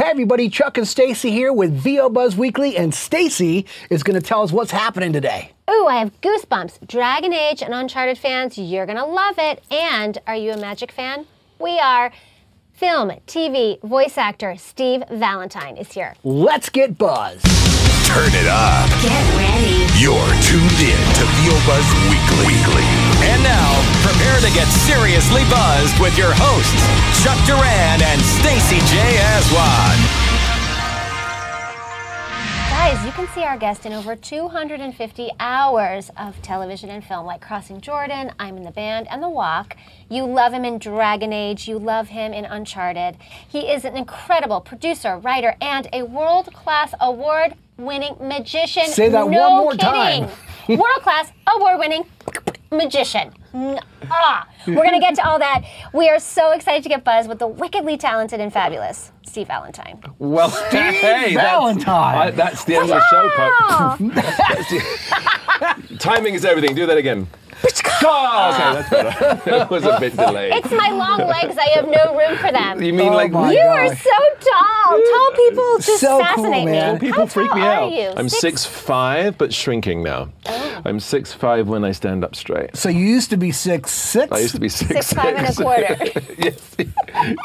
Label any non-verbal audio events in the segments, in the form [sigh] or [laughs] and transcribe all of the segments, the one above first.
Hey everybody, Chuck and Stacy here with VO Buzz Weekly, and Stacy is going to tell us what's happening today. Ooh, I have goosebumps. Dragon Age and Uncharted fans, you're gonna love it. And are you a Magic fan? We are. Film, TV, voice actor Steve Valentine is here. Let's get buzzed. Turn it up. Get ready. You're tuned in to VO Buzz Weekly. Weekly. And now, prepare to get seriously buzzed with your hosts, Chuck Duran and Stacy J. Aswad. Guys, you can see our guest in over 250 hours of television and film, like Crossing Jordan, I'm in the Band, and The Walk. You love him in Dragon Age, you love him in Uncharted. He is an incredible producer, writer, and a world class award winning magician. Say that no one more kidding. time. [laughs] world class award winning magician. Ah, we're gonna get to all that. We are so excited to get buzzed with the wickedly talented and fabulous Steve Valentine. Well, hey, Valentine. That's, I, that's the end of the show. Wow. Pop. [laughs] Timing is everything. Do that again. [laughs] Oh, okay, that's better. [laughs] it was a bit delayed. It's my long legs. I have no room for them. you mean Oh like my You are so tall. Tall people just So cool, fascinate man. me. Tall people How freak tall me are out. You? I'm six five, but shrinking now. Oh. I'm six five when I stand up straight. So you used to be six six. I used to be six Six five and a quarter. [laughs] yes.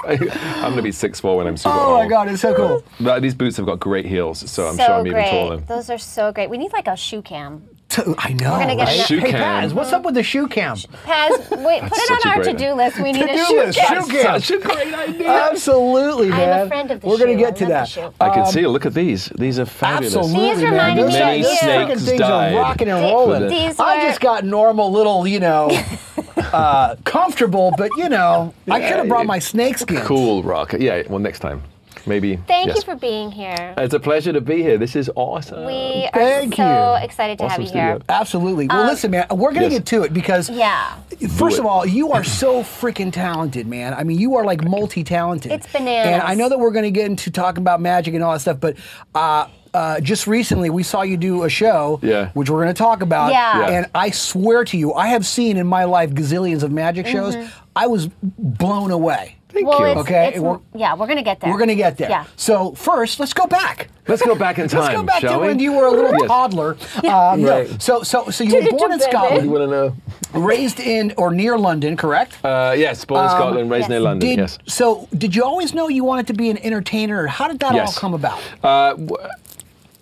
I, am going to be six four when I'm super Oh my. God, it's so cool. But these boots have got great heels, so I'm so sure I'm great. even taller. Those are so great. We need like a shoe cam. T- I know. We're gonna get right? Shoe hey cam. Paz, what's up with the shoe cam? Paz, wait, put it on our to-do list. We need a To-do shoe list, cam. shoe cam. Such a great idea. Absolutely, I'm man. a friend of the We're gonna get I to love the that. shoe. I can see. Look at these. These are fabulous. Absolutely, These man. reminded Those, me of those you. freaking things died. are rocking and rolling. these I just got normal little, you know, [laughs] uh, comfortable, but you know, I could have brought my snakeskin. Cool rocket. Yeah. Well, next time, maybe. Thank yes. you for being here. It's a pleasure to be here. This is awesome. We are so you. excited to Awesome have you here. Absolutely. Well, listen, man, we're gonna yes. get to it because Yeah. First it. of all, you are so freaking talented, man. I mean, you are like multi-talented. It's bananas. And I know that we're going to get into talking about magic and all that stuff, but uh, uh, just recently we saw you do a show, Yeah. which we're going to talk about. Yeah. Yeah. And I swear to you, I have seen in my life gazillions of magic shows. I was blown away. Thank well, you. It's, Okay, it's- we're- yeah, we're gonna get there. We're going to get there. Yeah. So first, let's go back. Let's go back in time. [laughs] Let's go back to we? when you were a little Yes. toddler. Um, no. Right. So, so, so you were born in Baby. You Scotland, want to know? raised in or near London, correct? Uh, yes, born in Scotland, raised yes. near London. Did, yes. So, did you always know you wanted to be an entertainer? Or how did that all come about? Uh, w-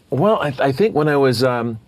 well, I, I think when I was, um,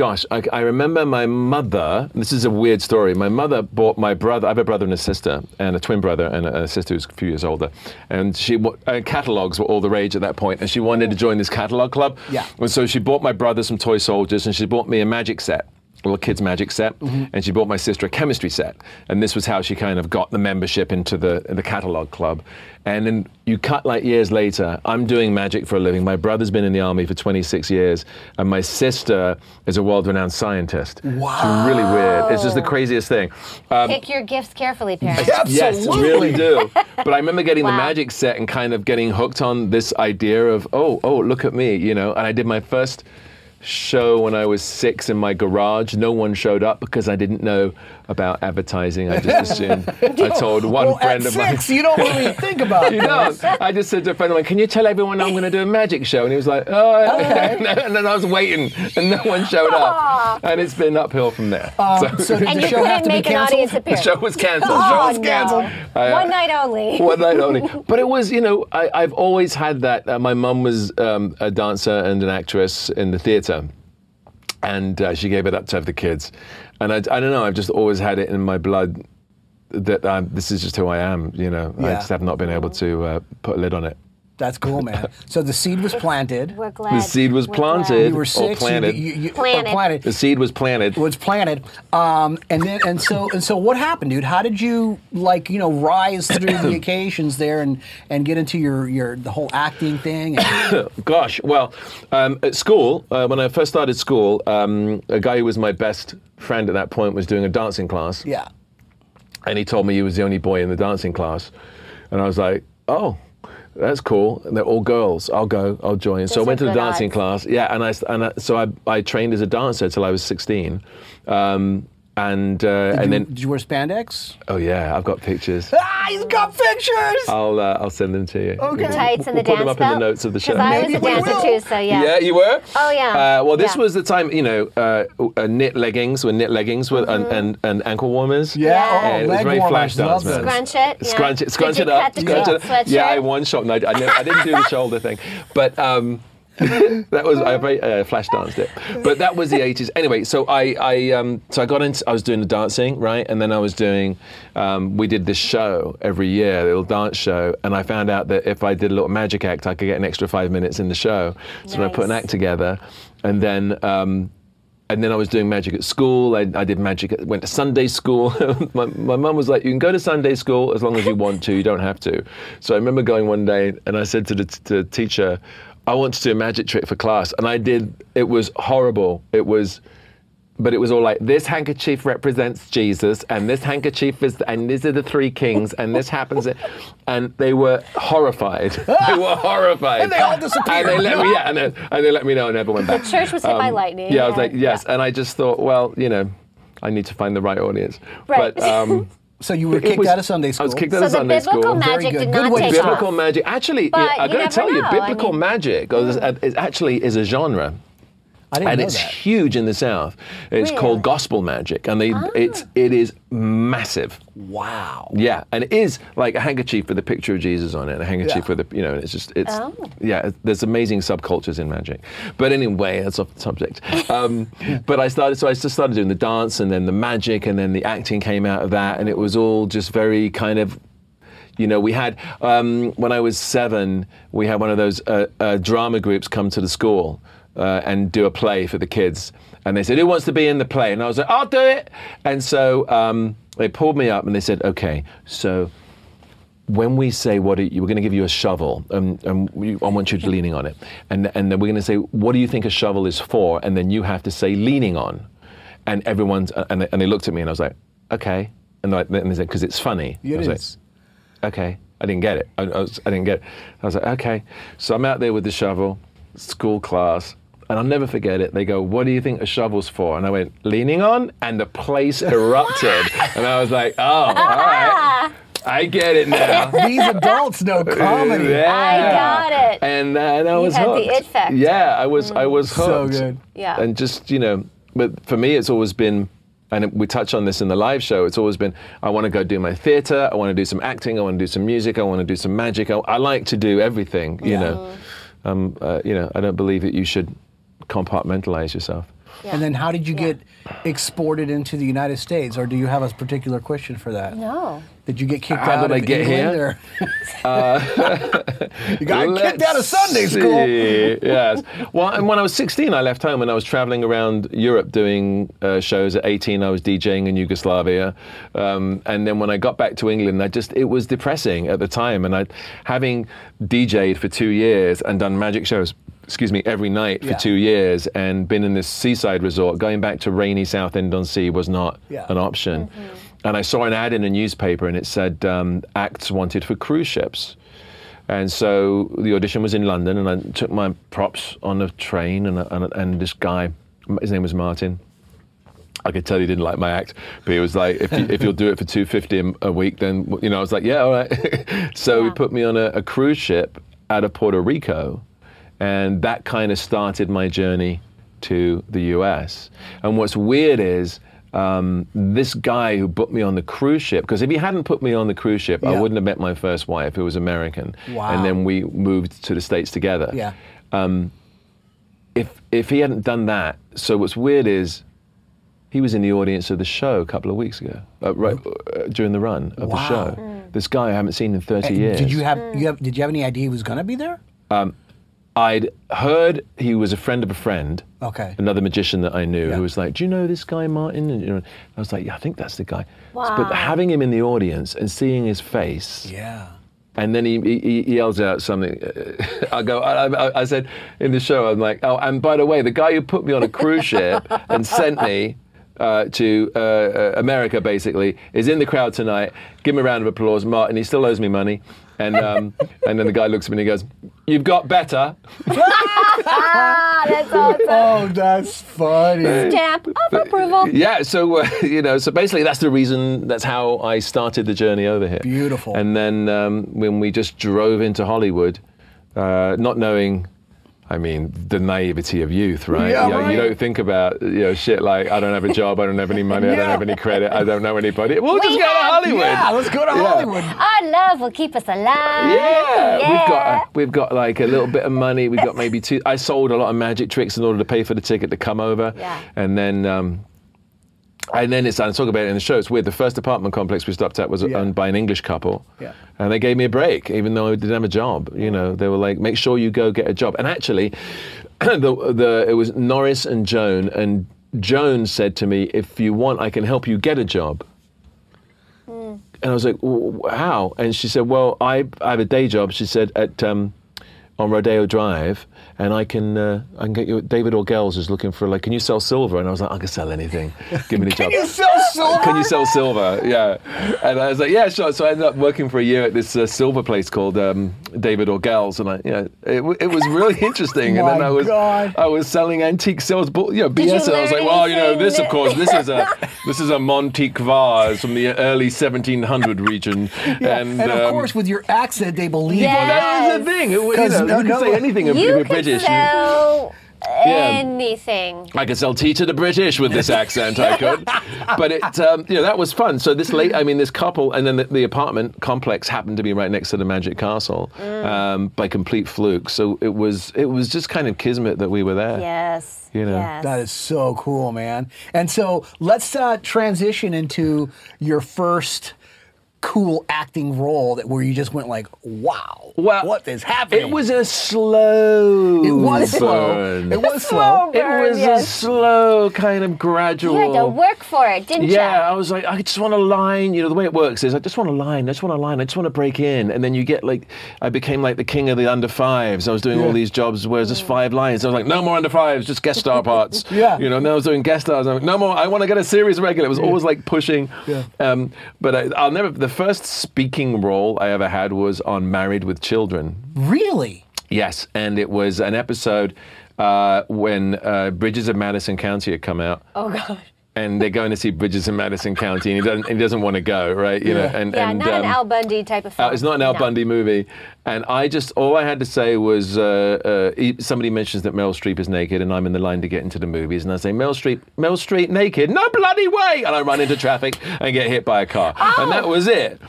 gosh, I, I remember my mother. This is a weird story. My mother bought my brother. I have a brother and a sister, and a twin brother and a, a sister who's a few years older. And she uh, catalogs were all the rage at that point, and she wanted to join this catalog club. Yeah. And so she bought my brother some toy soldiers, and she bought me a magic set. A little kid's magic set, Mm-hmm. and she bought my sister a chemistry set, and this was how she kind of got the membership into the the catalog club. And then you cut like years later, I'm doing magic for a living. My brother's been in the army for 26 years, and my sister is a world-renowned scientist. Wow. It's really weird. It's just the craziest thing. Um, Pick your gifts carefully, parents. [laughs] Yes, really do. [laughs] But I remember getting the magic set and kind of getting hooked on this idea of, oh, oh, look at me, you know. And I did my first show when I was six in my garage. No one showed up because I didn't know about advertising. I just assumed. [laughs] I told one well, friend at of mine. six, you don't really [laughs] think about You it. don't. I just said to a friend of mine, "Can you tell everyone I'm going to do a magic show?" And he was like, "Oh." Okay. [laughs] and then I was waiting, and no one showed up, and it's been uphill from there. Um, so did And the you show have couldn't to be make an canceled? audience the show was cancelled. Oh, show was no. cancelled. Uh, One night only. one night only. But it was, you know, I, I've always had that. Uh, my mum was um, a dancer and an actress in the theatre, and uh, she gave it up to have the kids. And I, I don't know, I've just always had it in my blood that um, this is just who I am. You know, I just have not been able to uh, put a lid on it. That's cool, [laughs] man. So the seed was planted. We're glad. The seed was We're glad. planted. You were or six. planted. You, you, you, Planted. or planted. The seed was planted. was planted. Um, and then and so and so what happened, dude? How did you like you know rise through the [coughs] occasions there and and get into your your the whole acting thing? And, [coughs] Gosh, well, um, at school, uh, when I first started school, um, a guy who was my best friend at that point was doing a dancing class. yeah. and he told me he was the only boy in the dancing class, and I was like, oh. That's cool. And they're all girls. I'll go. I'll join. so I went to the dancing odds. class. Yeah, and I and I, so I, I trained as a dancer till I was 16, um, and uh, and you, then did you wear spandex? oh yeah, I've got pictures. [laughs] Ah, he's got pictures. I'll uh, I'll send them to you. Okay. The tights and the We'll put them dance up in the belt? notes of the show. Because I was a dancer too, so yeah. Yeah, you were. Oh, yeah. Uh, well, this Yeah. was the time, you know, uh, uh, knit leggings were knit leggings with and, and, and ankle warmers. Yeah, Yeah. oh, And it was very flash dance, man. Scrunch it. Yeah. Scrunch it, scrunch Did it you up. cut the scrunch it up. Yeah, I one shot. And I, I, never, I didn't do the shoulder thing, but um, [laughs] that was I uh, flash danced it. But that was the 80s. Anyway, so I, I um, so I got into I was doing the dancing right, and then I was doing um, we did this show every year, a little dance show, and I found out that if I did a little magic act, I could get an extra five minutes in the show. So I put an act together, and then. Um, and then I was doing magic at school. I, I did magic. At, went to Sunday school. [laughs] my my mum was like, "You can go to Sunday school as long as you want to. You don't have to." So I remember going one day, and I said to the, to the teacher, "I want to do a magic trick for class." And I did. It was horrible. It was but it was all like this handkerchief represents Jesus, and this handkerchief is, and these are the three kings, and this happens, and they were horrified. [laughs] they were horrified, And they all disappeared. And they let me, yeah, and, then, and they let me know, and never went back. The Church was hit by Um, lightning. Yeah, I was like, and- yes, and I just thought, well, you know, I need to find the right audience. Right. But um, [laughs] So you were kicked was- out of Sunday school. I was kicked out So of the Sunday biblical school. magic good. did Good not way to take start. Biblical off. magic, actually, yeah, I'm you going to tell you, know, I biblical mean- magic is, hmm. is actually is a genre I didn't and know it's that. huge in the South. It's Really? called gospel magic, and they it's it is massive. Wow. Yeah, and it is like a handkerchief with a picture of Jesus on it, and a handkerchief Yeah. with a you know, it's just it's Oh. yeah. There's amazing subcultures in magic, but anyway, that's off the subject. [laughs] Um, but I started, so I just started doing the dance, and then the magic, and then the acting came out of that, and it was all just very kind of you know, we had um, when I was seven, we had one of those uh, uh, drama groups come to the school uh, and do a play for the kids, and they said, "Who wants to be in the play?" And I was like, "I'll do it." And so um, they pulled me up and they said, "Okay, so." When we say what are you, we're going to give you a shovel, and, and we, I want you to leaning on it, and and then we're going to say what do you think a shovel is for, and then you have to say leaning on, and everyone's and they, and they looked at me and I was like, okay, and, like, and they said because it's funny. It I like, okay. I didn't get it. I, I, was, I didn't get it. I was like, okay. So I'm out there with the shovel, school class, and I'll never forget it. They go, what do you think a shovel's for? And I went, leaning on? And the place erupted. [laughs] and I was like, oh, all right. I get it now. [laughs] These adults know [laughs] comedy. Yeah. I got it. And, uh, and I was had the hooked. it factor. Yeah, I was, I was hooked. So good. Yeah. And just, you know, but for me, it's always been, and we touch on this in the live show, it's always been, I want to go do my theater, I want to do some acting, I want to do some music, I want to do some magic. I, I like to do everything, you know. Um, uh, you know, I don't believe that you should compartmentalize yourself. And then how did you Yeah. get exported into the United States, or do you have a particular question for that? No. Did you get kicked How out did I of get England, here? or- [laughs] [laughs] you got kicked out of Let's Sunday school. see. [laughs] yes. Well, and when I was 16, I left home and I was traveling around Europe doing uh, shows. At 18, I was DJing in Yugoslavia, um, and then when I got back to England, I just it was depressing at the time. And I, having DJed for two years and done magic shows. Excuse me, every night for Yeah. two years, and been in this seaside resort. Going back to rainy Southend on Sea was not Yeah. an option. And I saw an ad in a newspaper, and it said um, acts wanted for cruise ships. And so the audition was in London, and I took my props on a train, and, and, and this guy, his name was Martin. I could tell he didn't like my act, but he was like, "If, you, if you'll do it for two fifty a week, then you know." I was like, "Yeah, all right." [laughs] so he put me on a, a cruise ship out of Puerto Rico, and that kind of started my journey to the U.S. And what's weird is um, this guy who put me on the cruise ship, because if he hadn't put me on the cruise ship, I wouldn't have met my first wife, who was American, Wow. and then we moved to the states together Yeah. if if he hadn't done that, so what's weird is he was in the audience of the show a couple of weeks ago, uh, right uh, during the run of the Wow. show. This guy I haven't seen in 30 And years. Did you have you have did you have any idea he was going to be there? I'd heard he was a friend of a friend. Okay. Another magician that I knew Yeah. who was like, "Do you know this guy Martin?" And you know, I was like, "Yeah, I think that's the guy." Wow. But having him in the audience and seeing his face, Yeah. And then he, he, he yells out something. [laughs] I go, I, I, I said in the show, I'm like, oh, and by the way, the guy who put me on a cruise ship [laughs] and sent me uh, to uh, uh, America basically is in the crowd tonight. Give him a round of applause, Martin. He still owes me money. And um, and then the guy looks at me and he goes, you've got better. Ah, [laughs] that's awesome. Oh, that's funny. Stamp of approval. Yeah, so uh, [laughs] you know, so basically that's the reason. That's how I started the journey over here. Beautiful. And then um, when we just drove into Hollywood, uh, not knowing. I mean, the naivety of youth, right? Yeah, You know, right. You don't think about you know shit like I don't have a job, I don't have any money, I don't have any credit, I don't know anybody. We'll We just go to Hollywood. Yeah, let's go to Yeah. Hollywood. Our love will keep us alive. Yeah, yeah. we've got Yeah. uh, we've got like a little bit of money. We've got maybe two. I sold a lot of magic tricks in order to pay for the ticket to come over. Yeah. And then um, and then it's I talk about it in the show. It's weird. The first apartment complex we stopped at was Yeah. owned by an English couple. Yeah. And they gave me a break, even though I didn't have a job. You know, they were like, make sure you go get a job. And actually, [clears throat] the the it was Norris and Joan, and Joan said to me, if you want, I can help you get a job. And I was like, "W- how? And she said, well, I, I have a day job. She said at um, on Rodeo Drive, and I can uh, I can get you. David Orgell's is looking for like, can you sell silver? And I was like, I can sell anything. [laughs] Give me the job. Can you sell silver? Can you sell silver? Yeah. And I was like, yeah, sure. So I ended up working for a year at this uh, silver place called um, David Orgell's, and I, yeah, it, it was really [laughs] interesting. and then I was God. I was selling antique sales, you know, you BS. And I was like, well, you know, this of course, this is a [laughs] this is a Montique vase from the early 1700 region, Yeah, and, and, of um, course, with your accent, they believe Yeah. you. that was the thing. You know, no- you can no- say anything You could British. sell [laughs] Yeah. anything. I could sell tea to the British with this accent. I could, [laughs] but it, um, you know, that was fun. So this late, I mean, this couple, and then the, the apartment complex happened to be right next to the Magic Castle um, by complete fluke. So it was, it was just kind of kismet that we were there. Yes. You know, yes. That is so cool, man. And so let's uh, transition into your first cool acting role that where you just went like, wow, Well, what is happening? It was a slow. It was slow. It was slow slow. It burn, was a slow kind of gradual. You had to work for it, didn't you? Yeah, I was like, I just want a line. You know, the way it works is I just want a line. I just want a line. I just want to break in. And then you get like, I became like the king of the under fives. I was doing all these jobs where it's just five lines. I was like, no more under fives, just guest star parts. [laughs] Yeah. You know, and then I was doing guest stars. I'm like, no more. I want to get a series regular. It was always like pushing. Yeah. Um, but I, I'll never, the first speaking role I ever had was on Married with Children. Really? Yes, and it was an episode uh, when uh, Bridges of Madison County had come out. Oh gosh. And they're going to see Bridges in Madison County, and he doesn't, he doesn't want to go, right? You know, Yeah. and, Yeah, and not an um, Al Bundy type of film. uh, it's not an Al No. Bundy movie. And I just, all I had to say was, uh, uh, somebody mentions that Meryl Streep is naked, and I'm in the line to get into the movies, and I say, Meryl Streep, Meryl Streep naked? No bloody way! And I run into traffic and get hit by a car, and that was it.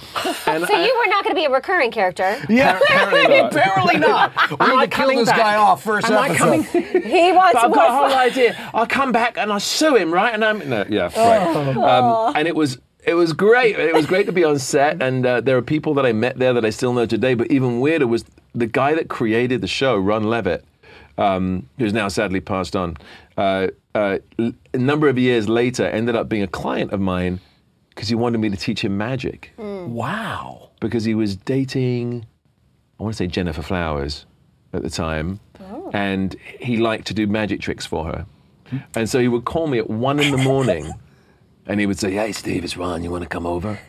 And Oh! So you were not going to be a recurring character. Yeah. Apparently not. [laughs] Apparently not. [laughs] We Am I need to kill this back? guy off first Am I episode. coming? He wants But I've more got a whole [laughs] idea. I'll come back and I'll sue him, right? And I'm no, yeah, right. Um, and it was it was great. It was great to be on set, and uh, there are people that I met there that I still know today. But even weirder was the guy that created the show, Ron Leavitt, um, who's now sadly passed on. Uh, uh, l- a number of years later, ended up being a client of mine because he wanted me to teach him magic Wow. because he was dating, I want to say Jennifer Flowers at the time, and he liked to do magic tricks for her. And so he would call me at one in the morning [laughs] and he would say, Hey, Steve, it's Ron. You want to come over?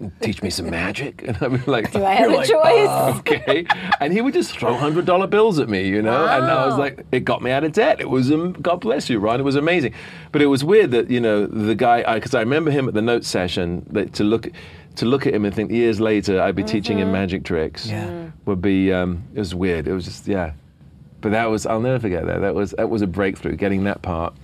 and Teach me some magic? And I'd be like, Do I have You're a like, choice? okay. And he would just throw hundred dollar bills at me, you know. And I was like, it got me out of debt. It was, um, God bless you, Ron. It was amazing. But it was weird that you know the guy, because I, remember him at the note session that to look. To look at him and think years later I'd be teaching him magic tricks Yeah. would be um, it was weird. It was just yeah, but that was I'll never forget that. That was that was a breakthrough getting that part.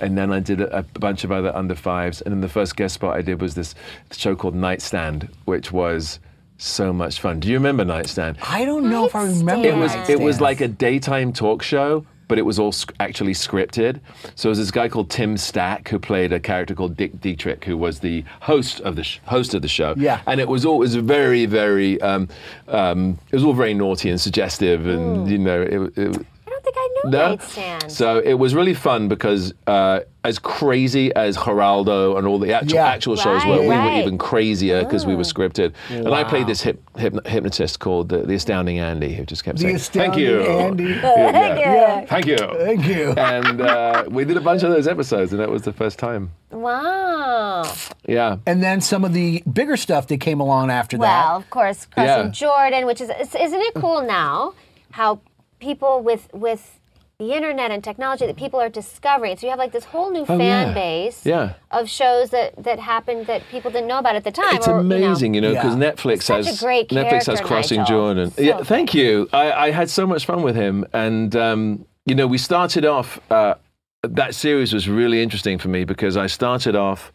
And then I did a, a bunch of other under fives. And then the first guest spot I did was this show called Nightstand, which was so much fun. Do you remember Nightstand? I don't know if I remember. It was it was like a daytime talk show, but it was all sc- actually scripted. So there was this guy called Tim Stack who played a character called Dick Dietrich, who was the host of the sh- host of the show. Yeah. and it was all it was very very um, um, it was all very naughty and suggestive, and you know it, it I don't think I no, nightstand. So it was really fun because uh, as crazy as Geraldo and all the actual Yeah. actual shows Right, were, we were even crazier because we were scripted. And I played this hip, hyp- hypnotist called the, the Astounding Andy, who just kept The saying, "Thank you, Andy." Yeah, yeah. Yeah. Thank you, Thank you. And uh, we did a bunch of those episodes, and that was the first time. Wow. Yeah. And then some of the bigger stuff that came along after Well, that. Well, of course, crossing Yeah. Jordan, which is is- isn't it cool now how people with with the internet and technology that people are discovering. So you have like this whole new Oh, fan yeah. base Yeah. of shows that that happened that people didn't know about at the time. It's or, you know. amazing, you know, because Yeah. Netflix Such a has great Netflix has Crossing Nigel. Jordan. So yeah, thank you. I, I had so much fun with him, and um, you know, we started off. Uh, that series was really interesting for me because I started off.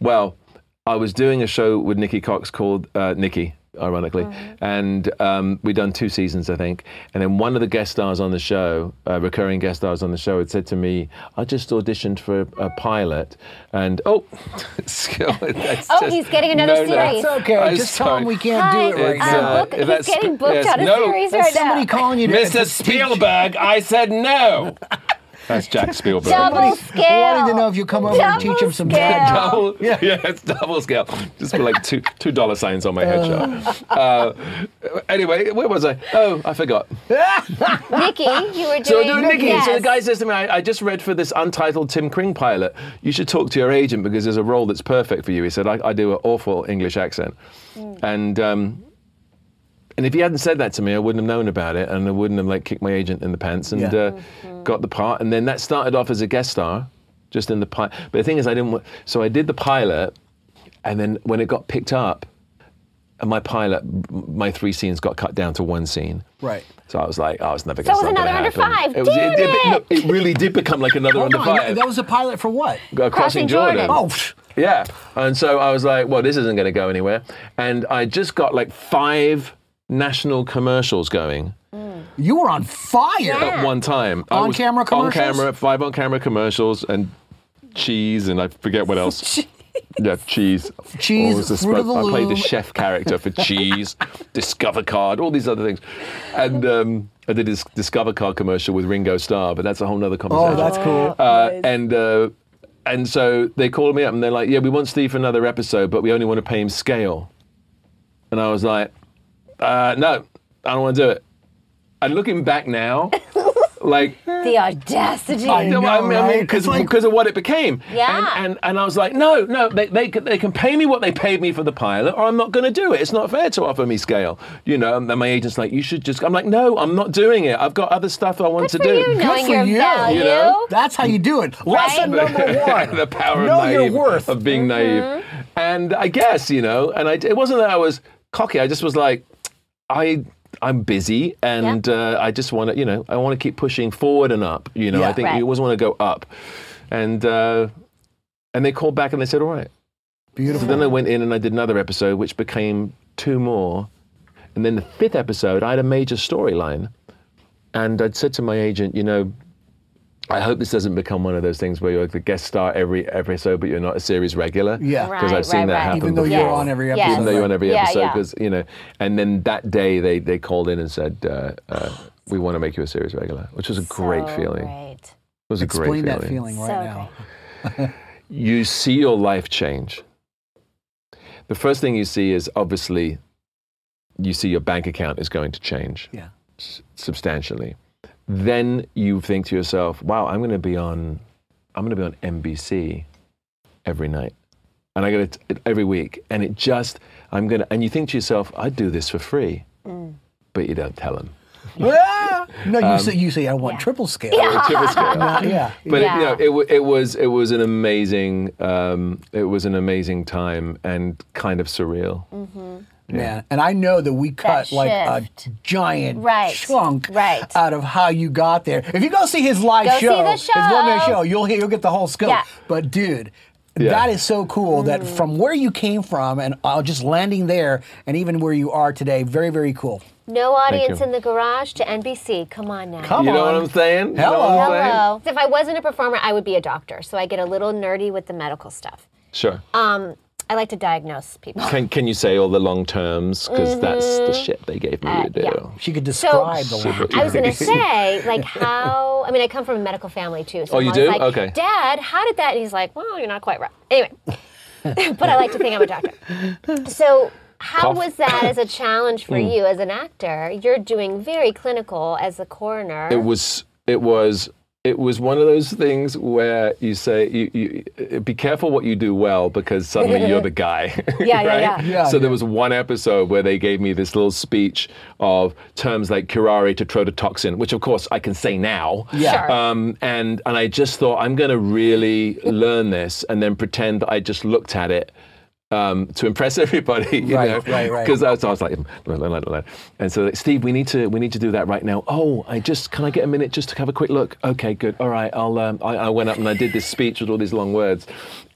Well, I was doing a show with Nikki Cox called uh, Nikki, ironically, and um, we'd done two seasons, I think. And then one of the guest stars on the show, uh, recurring guest stars on the show, had said to me, "I just auditioned for a, a pilot," and oh, [laughs] [laughs] that's Oh, just- he's getting another no, no. series. It's okay. I'm Just tell him we can't Hi, do it right It's, now. uh, book, he's getting booked yes, out of no. series That's right somebody now. calling you to Mr. Spielberg, I said no. [laughs] That's Jack [laughs] Spielberg. Double Somebody scale. wanted to know if you come over and teach him some Double bad scale. Double, yeah. it's double scale. Just put like two two dollar signs on my headshot. Uh, anyway, where was I? Oh, I forgot. [laughs] Nikki, you were doing. So doing Nikki. Yes. So the guy says to me, I, I just read for this untitled Tim Kring pilot. You should talk to your agent because there's a role that's perfect for you. He said, I, I do an awful English accent. And um, and if he hadn't said that to me, I wouldn't have known about it and I wouldn't have like kicked my agent in the pants and Yeah. uh, Mm-hmm. got the part. And then that started off as a guest star, just in the pilot. But the thing is, I didn't. So I did the pilot, and then when it got picked up, and my pilot, my three scenes got cut down to one scene. Right. So I was like, oh, it's never So going it to was another under five. It, was, it, did- it! no, it really did become like another under five. That was a pilot for what? Uh, crossing, Crossing Jordan. Jordan. Oh, Yeah. And so I was like, well, this isn't going to go anywhere. And I just got like five national commercials going you were on fire. Yeah. at one time. I was On-camera commercials. On camera, five on camera commercials and cheese and I forget what else. [laughs] Yeah, cheese. Cheese, Or was the Fruit of the I played the Loom. chef character for cheese, [laughs] Discover Card, all these other things. And um, I did this Discover Card commercial with Ringo Starr, but that's a whole nother conversation. Oh, that's cool. Uh, and uh, and so they called me up and they're like, "Yeah, we want Steve for another episode, but we only want to pay him scale." And I was like, uh, "No, I don't want to do it." And looking back now, [laughs] like The audacity. I know, I mean, I right? mean, because like- because of what it became. Yeah. And, and and I was like, no, no, they they can, they can pay me what they paid me for the pilot, or I'm not going to do it. It's not fair to offer me scale, you know. And then my agent's like, you should just. I'm like, no, I'm not doing it. I've got other stuff I want Good to for do. you, knowing for your you, you know? That's how you do it. Lesson Right? number one. [laughs] the power know of your naive, worth. of being Mm-hmm. naive. And I guess you know, and I, it wasn't that I was cocky. I just was like, I. I'm busy, and uh, I just want to, you know, I want to keep pushing forward and up. You know, Yeah. I think Right. you always want to go up, and uh, and they called back and they said, all right. Beautiful. So then I went in and I did another episode, which became two more. And then the fifth episode, I had a major storyline. And I'd said to my agent, you know, I hope this doesn't become one of those things where you're the guest star every episode, but you're not a series regular. Yeah. Because Right, I've seen right, that right. happen Even though before. you're on every Yes. episode. Even though you're on every Yeah, episode, yeah. because, you know, and then that day they, they called in and said, uh, uh, we want to make you a series regular, which was a great So feeling. Great. It was a Explain great that feeling. feeling right So now. [laughs] you see your life change. The first thing you see is obviously you see your bank account is going to change Yeah. s- substantially. Then you think to yourself, "Wow, I'm going to be on I'm going to be on NBC every night." And I got it every week and it just I'm going to and you think to yourself, "I'd do this for free." But you don't tell them. [laughs] Ah! no, you Um, say you say I want Yeah. triple scale. [laughs] Triple scale. Not- yeah. but Yeah. it, you know, it, it was it was an amazing um, it was an amazing time and kind of surreal. Man, and I know that we cut like a giant Right, chunk right. out of how you got there. If you go see his live Go see show, his one man show. show, you'll hear, you'll get the whole scope. Yeah. But dude, Yeah. that is so cool that Mm. from where you came from and uh, just landing there and even where you are today, very very cool. No audience in the garage to NBC. Come on now. Come You know what I'm saying? You know Hello. I'm saying? Hello. If I wasn't a performer, I would be a doctor. So I get a little nerdy with the medical stuff. Sure. Um, I like to diagnose people. Can, can you say all the long terms? Because that's the shit they gave me to do. Mm-hmm. Uh, yeah. She could describe the Super- language. I was gonna say, [laughs] like, how? I mean, I come from a medical family too. So Oh, I'm you do? Like, Okay. Dad, how did that? And he's like, Well, you're not quite right. Anyway, [laughs] but I like to think I'm a doctor. So. How Cough. was that as a challenge for you as an actor? You're doing very clinical as a coroner. It was. It was. It was one of those things where you say, you, you, "Be careful what you do well," because suddenly you're the guy. [laughs] [laughs] Yeah, yeah, right? yeah. Yeah, so there was one episode where they gave me this little speech of terms like curare tetrodotoxin, which of course I can say now. Yeah. Sure. Um, and and I just thought I'm going to really [laughs] learn this and then pretend that I just looked at it um, to impress [laughs] everybody. You Right, know? right, right. Because I, was- I was like, "Learn, learn, learn, learn." and so Steve, we need to we need to do that right now. Oh, I just can I get a minute just to have a quick look? Okay, good. All right, I'll. Um, I, I went up and I did this speech with all these long words,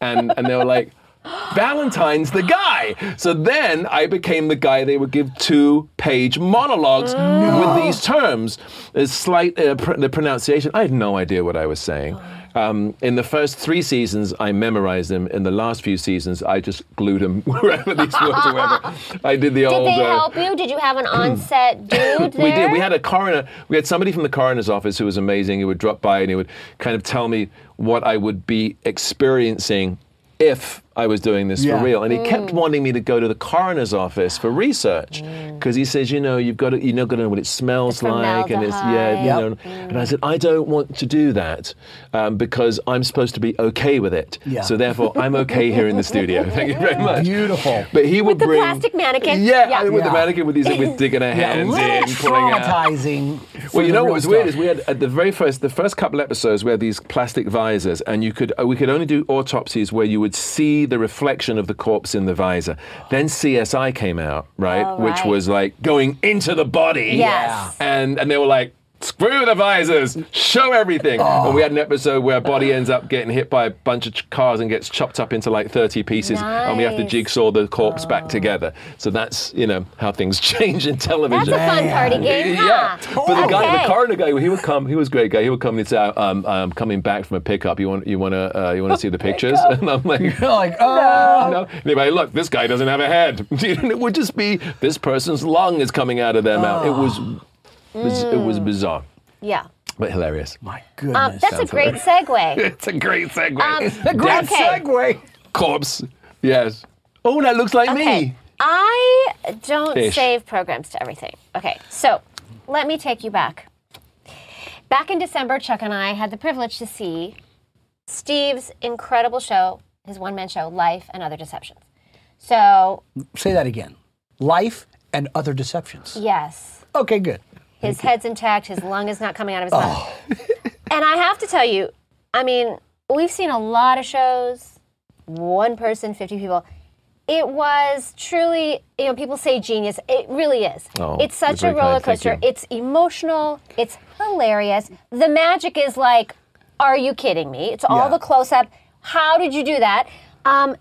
and and they were like. [gasps] Valentine's the guy. So then I became the guy they would give two page monologues [gasps] with these terms. There's slight uh, pr- the pronunciation. I had no idea what I was saying. Um, in the first three seasons, I memorized them. In the last few seasons, I just glued them [laughs] wherever these words were. I did the did old. Did they uh, help you? Did you have an on-set [clears throat] dude there? we did. We had a coroner. We had somebody from the coroner's office who was amazing. He would drop by and he would kind of tell me what I would be experiencing if I was doing this Yeah. for real. And he Mm. kept wanting me to go to the coroner's office for research because he says, you know, you've got to, you're not going to know what it smells The like, and it's yeah, you Yep. know. And I said, I don't want to do that um, because I'm supposed to be okay with it. Yeah. So therefore, I'm okay here in the studio. [laughs] Thank you very much. Beautiful. But he would the bring plastic mannequin? Yeah, Yeah. with the mannequin with these with [laughs] digging her Yeah, a hands little in, pulling traumatizing. for Well, you know what real was weird is we had at the very first, the first couple episodes, we had these plastic visors, and you could uh, we could only do autopsies where you would see the reflection of the corpse in the visor. Then CSI came out, right, Oh, which was like going into the body, Yes. and and they were like. Screw the visors, show everything. Oh. And we had an episode where a body ends up getting hit by a bunch of cars and gets chopped up into like 30 pieces, and we have to jigsaw the corpse back together. So that's, you know, how things [laughs] change in television. That's a fun party game, huh? Yeah, but the guy, Okay. the coroner guy, he would come. He was a great guy. He would come and say, um, "I'm coming back from a pickup. You want, you want to, uh, you want to see the [laughs] pictures?" [laughs] And I'm like, You're like, oh. "No." Be like, "Look, this guy doesn't have a head." It would just be this person's lung is coming out of their mouth. It was, it was, it was bizarre, Yeah. but hilarious. My goodness. Um, that's a Sounds great hilarious. segue. [laughs] It's a great segue. Um, a great okay. segue. Corpse. Yes. Oh, that looks like Okay. me. I don't Ish. save programs to everything. Okay, so let me take you back. Back in December, Chuck and I had the privilege to see Steve's incredible show, his one man show, Life and Other Deceptions. So, Say that again. Life and other deceptions. yes, Okay, good. His head's intact, his lung is not coming out of his mouth. [laughs] and I have to tell you, I mean, we've seen a lot of shows, one person, 50 people. It was truly, you know, people say genius. It really is. Oh, it's such a roller coaster. It's emotional. It's hilarious. The magic is like, are you kidding me? It's all Yeah. the close up. How did you do that? Um,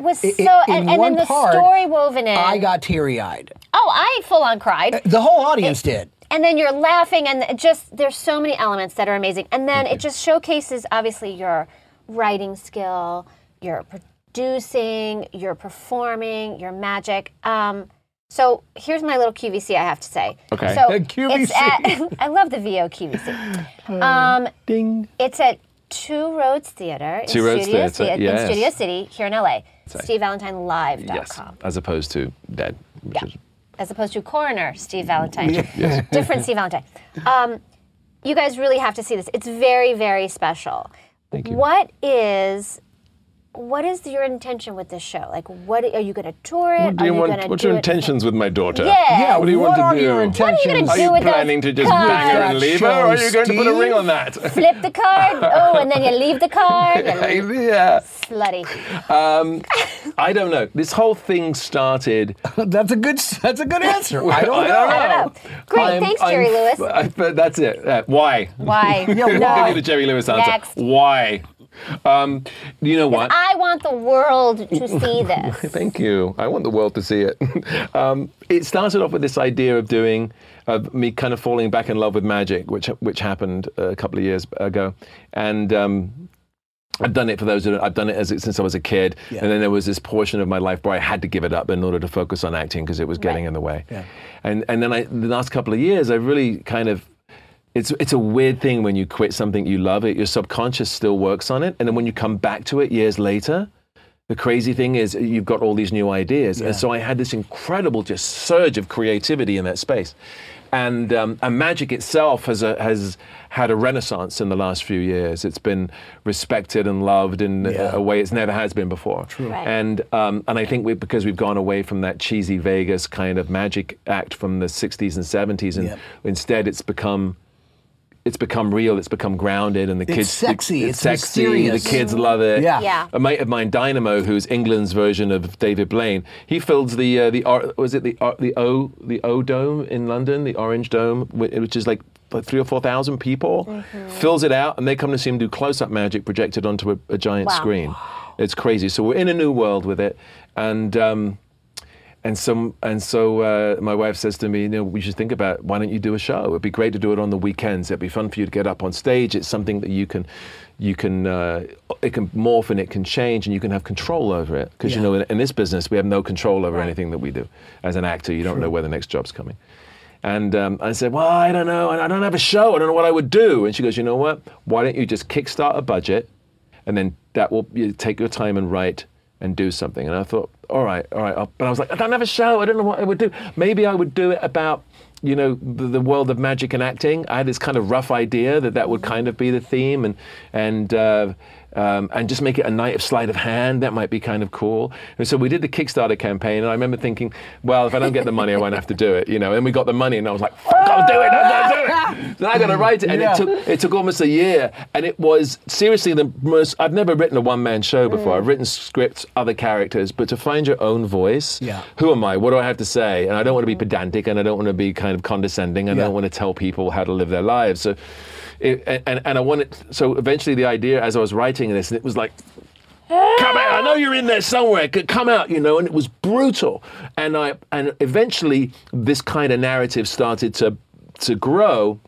was so, I- in and, and then the part, story woven in. I got teary eyed. oh, I full on cried The whole audience did. And then you're laughing and just there's so many elements that are amazing and then it just showcases obviously your writing skill your producing your performing your magic um, so here's my little QVC I have to say. Okay. So QVC. It's at, [laughs] I love the VO QVC. Um, Ding. it's at Two Roads Theater in, Two Roads Studio, Theatre, Ci- yes. in Studio City here in LA. SteveValentineLive.com. Yes. As opposed to dead. which Yeah. is- As opposed to coroner Steve Valentine. [laughs] Different Steve Valentine. Um, you guys really have to see this. It's very, very special. Thank you. What is what is your intention with this show? Like, what are you going to tour it? What do you are you want? gonna What's do your it- intentions with my daughter? Yeah. Yeah, What do you want to do? your What are you intentions? gonna Are do you with those planning to just cards? bang her and leave her, or are you going to put a ring on that? Flip the card. [laughs] Oh, and then you leave the card. And [laughs] yeah. slutty. I don't know. This whole thing started. [laughs] That's a good. That's a good answer. I don't I know. don't I don't know. Great. I'm- Thanks, I'm- Jerry Lewis. I- but that's it. Uh, why? Why? Yeah, I'll why? give you the Jerry Lewis answer. Next. Why? Um, you know what? I want the world to [laughs] see this. Thank you. I want the world to see it. [laughs] um, it started off with this idea of doing, of me kind of falling back in love with magic, which which happened a couple of years ago, and um, I've done it for those. Who I've done it as since I was a kid, Yeah. and then there was this portion of my life where I had to give it up in order to focus on acting because it was getting Right. in the way. Yeah. And and then I, the last couple of years, I've really kind of. It's, it's a weird thing when you quit something you love it your subconscious still works on it and then when you come back to it years later the crazy thing is you've got all these new ideas Yeah. and so i had this incredible just surge of creativity in that space and, um, and magic itself has, a, has had a renaissance in the last few years. It's been respected and loved in Yeah. a, a way it's never has been before. True. Right. And, um, and I think we, because we've gone away from that cheesy Vegas kind of magic act from the 60s and 70s, and Yep. instead it's become it's become real. It's become grounded, and the It's kids. sexy, It's, it's sexy. mysterious. The kids love it. Yeah. Yeah. A mate of mine, Dynamo, who's England's version of David Blaine, he fills the uh, the or- was it the uh, the O the O Dome in London, the Orange Dome, which is like like three or four thousand people, Mm-hmm. fills it out, and they come to see him do close up magic projected onto a, a giant Wow. screen. It's crazy. So we're in a new world with it, and. Um, and so, and so uh, my wife says to me, you know, we should think about why don't you do a show? It'd be great to do it on the weekends. It'd be fun for you to get up on stage. It's something that you can, you can, uh, it can morph and it can change, and you can have control over it. Because you know, in, in this business, we have no control over anything that we do. As an actor, you don't know where the next job's coming. And um, I said, well, I don't know. I don't have a show. I don't know what I would do. And she goes, you know what? Why don't you just kickstart a budget, and then that will you take your time and write and do something. And I thought, all right, all right. But I was like, I don't have a show. I don't know what I would do. Maybe I would do it about, you know, the, the world of magic and acting. I had this kind of rough idea that that would kind of be the theme, and and. Uh, um, and just make it a night of sleight of hand. That might be kind of cool. And so we did the Kickstarter campaign, and I remember thinking, well, if I don't get the money, I won't have to do it, you know. And we got the money, and I was like, fuck, I'll do it, I'll do it. [laughs] Then I got to write it, and Yeah. it took it took almost a year, and it was seriously the most. I've never written a one man show before. I've written scripts, other characters, but to find your own voice. Yeah. Who am I? What do I have to say? And I don't want to be pedantic, and I don't want to be kind of condescending. and I Yeah. don't want to tell people how to live their lives. So. It, and, and I wanted so eventually the idea as I was writing this, it was like come out. I know you're in there somewhere. Come out, you know. And it was brutal. And I and eventually this kind of narrative started to to grow.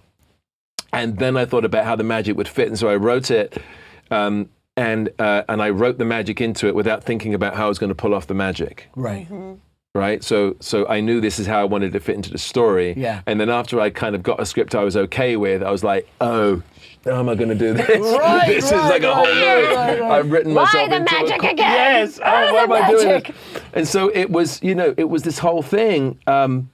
And then I thought about how the magic would fit, and so I wrote it. Um, and uh, and I wrote the magic into it without thinking about how I was going to pull off the magic Right. Right? So so I knew this is how I wanted to fit into the story. Yeah. And then after I kind of got a script I was okay with, I was like, oh, how am I going to do this? Right, [laughs] this is right, like a whole right, right, right. I've written Why myself the into a magic co- again? Yes. Oh, Why why the am I doing this? And so it was, you know, it was this whole thing. Um,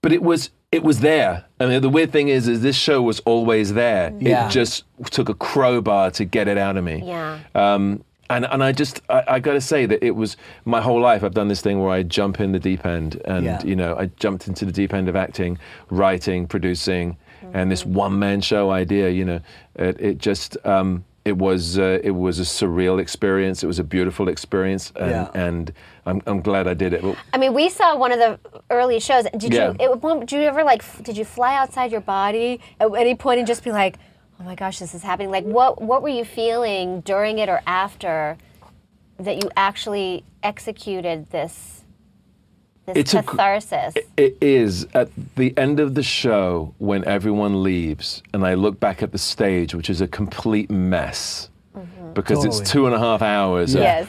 but it was it was there. I mean, the weird thing is, is this show was always there. Yeah. It just took a crowbar to get it out of me. Yeah. Um, and, and I just I, I got to say that it was my whole life. I've done this thing where I jump in the deep end, and Yeah. you know I jumped into the deep end of acting, writing, producing, and this one man show idea. You know, it, it just um, it was uh, it was a surreal experience. It was a beautiful experience, and, Yeah. and I'm, I'm glad I did it. I mean, we saw one of the early shows. Did Yeah. you? It, did you ever like? Did you fly outside your body at any point and just be like, "Oh my gosh, this is happening"? Like, what what were you feeling during it or after that you actually executed this this It's a- catharsis? It is at the end of the show when everyone leaves, and I look back at the stage, which is a complete mess mm-hmm. because Totally. it's two and a half hours of yes.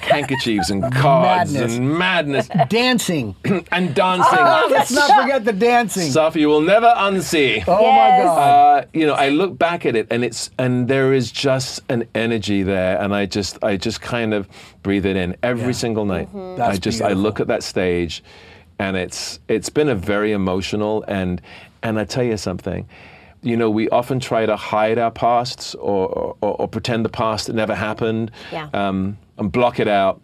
Handkerchiefs and cards Madness. and madness Dancing. [clears throat] and dancing. Oh, let's not forget the dancing. Stuff you will never unsee. oh Yes. my God. Uh, you know, I look back at it, and it's and there is just an energy there, and I just I just kind of breathe it in every Yeah. single night. That's I just I look at that stage, and it's it's been a very emotional and and I tell you something. You know, we often try to hide our pasts or, or, or pretend the past never happened Yeah. um, and block it out.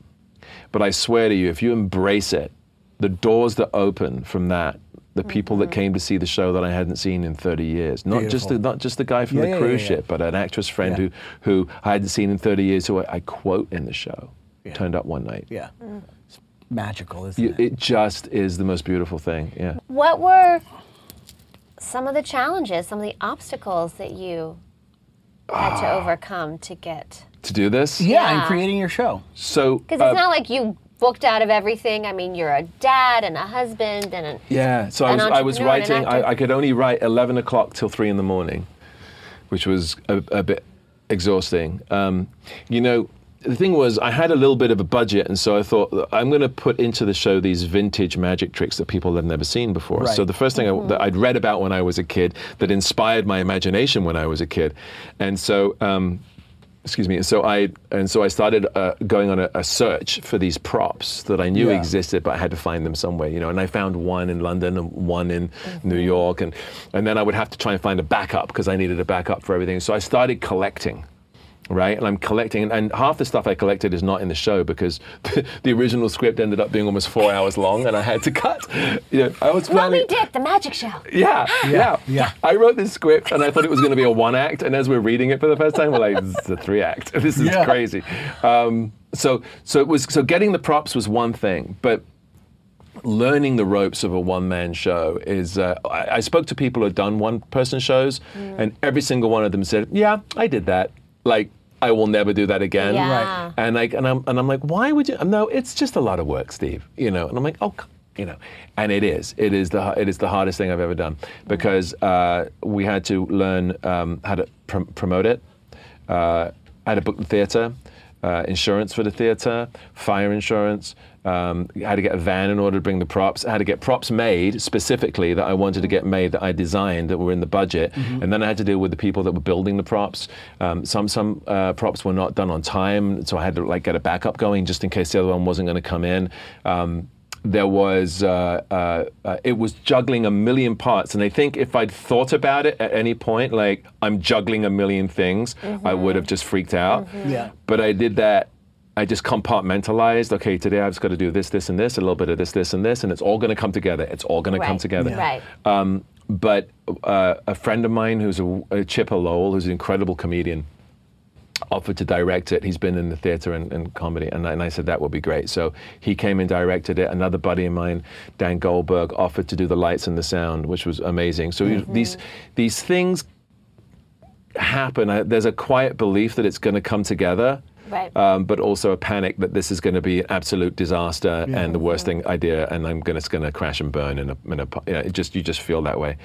But I swear to you, if you embrace it, the doors that open from that, the people that came to see the show that I hadn't seen in 30 years, not just the, not just the guy from Yeah, the cruise yeah, yeah. ship, but an actress friend Yeah. who, who I hadn't seen in 30 years, who I, I quote in the show, turned up one night. yeah. It's magical, isn't You, it? it just is the most beautiful thing. Yeah. What were some of the challenges, some of the obstacles that you had Ah. to overcome to get? To do this, yeah, Yeah. and creating your show. So Because uh, it's not like you booked out of everything. I mean, you're a dad and a husband and an Yeah, so I was, I was entrepreneur and an writing, I. I could only write 11 o'clock till 3 in the morning, which was a, a bit exhausting. Um, you know, the thing was, I had a little bit of a budget, and so I thought I'm going to put into the show these vintage magic tricks that people have never seen before. Right. So the first thing I, that I'd read about when I was a kid that inspired my imagination when I was a kid, and so. Um, excuse me. So I and so I started uh, going on a, a search for these props that I knew Yeah. existed, but I had to find them somewhere, you know. And I found one in London and one in New York, and and then I would have to try and find a backup because I needed a backup for everything. So I started collecting. Right, and I'm collecting, and, and half the stuff I collected is not in the show because [laughs] the, original script ended up being almost four hours long, and I had to [laughs] cut. You know, I was planning. Moby Dick, the magic show. [gasps] Yeah, yeah, yeah. I wrote this script and I thought it was going to be a one act, and as we're reading it for the first time, we're like, "This is a three act. [laughs] This is Yeah. crazy." Um, so, so it was. So getting the props was one thing, but learning the ropes of a one man show is. Uh, I, I spoke to people who had done one person shows, and every single one of them said, "Yeah, I did that." Like. I will never do that again. Yeah. Right. And like, and I'm, and I'm like, why would you? No, it's just a lot of work, Steve. You know. And I'm like, oh, you know, and it is. It is the it is the hardest thing I've ever done because uh, we had to learn um, how to pr- promote it, uh, how to book the theater, uh, insurance for the theater, fire insurance. Um, how to get a van in order to bring the props, how to get props made specifically that I wanted to get made that I designed that were in the budget, and then I had to deal with the people that were building the props. Um, some some uh, props were not done on time, so I had to like get a backup going just in case the other one wasn't going to come in. Um, there was uh, uh, uh, it was juggling a million parts and i think if i'd thought about it at any point like i'm juggling a million things i would have just freaked out Yeah. but i did that i just compartmentalized okay today i've just got to do this this and this a little bit of this this and this and it's all going to come together it's all going to come Right. together Right. um, but uh, a friend of mine who's a, a Chipper Lowell, who's an incredible comedian, offered to direct it. He's been in the theater and, and comedy, and I, and I said that would be great. So he came and directed it. Another buddy of mine, Dan Goldberg, offered to do the lights and the sound, which was amazing. So you- these these things happen. I, there's a quiet belief that it's going to come together. Right. Um, but also a panic that this is going to be an absolute disaster and the worst thing idea, and I'm going to, it's going to crash and burn. In a, in a, you know, it just you just feel that way.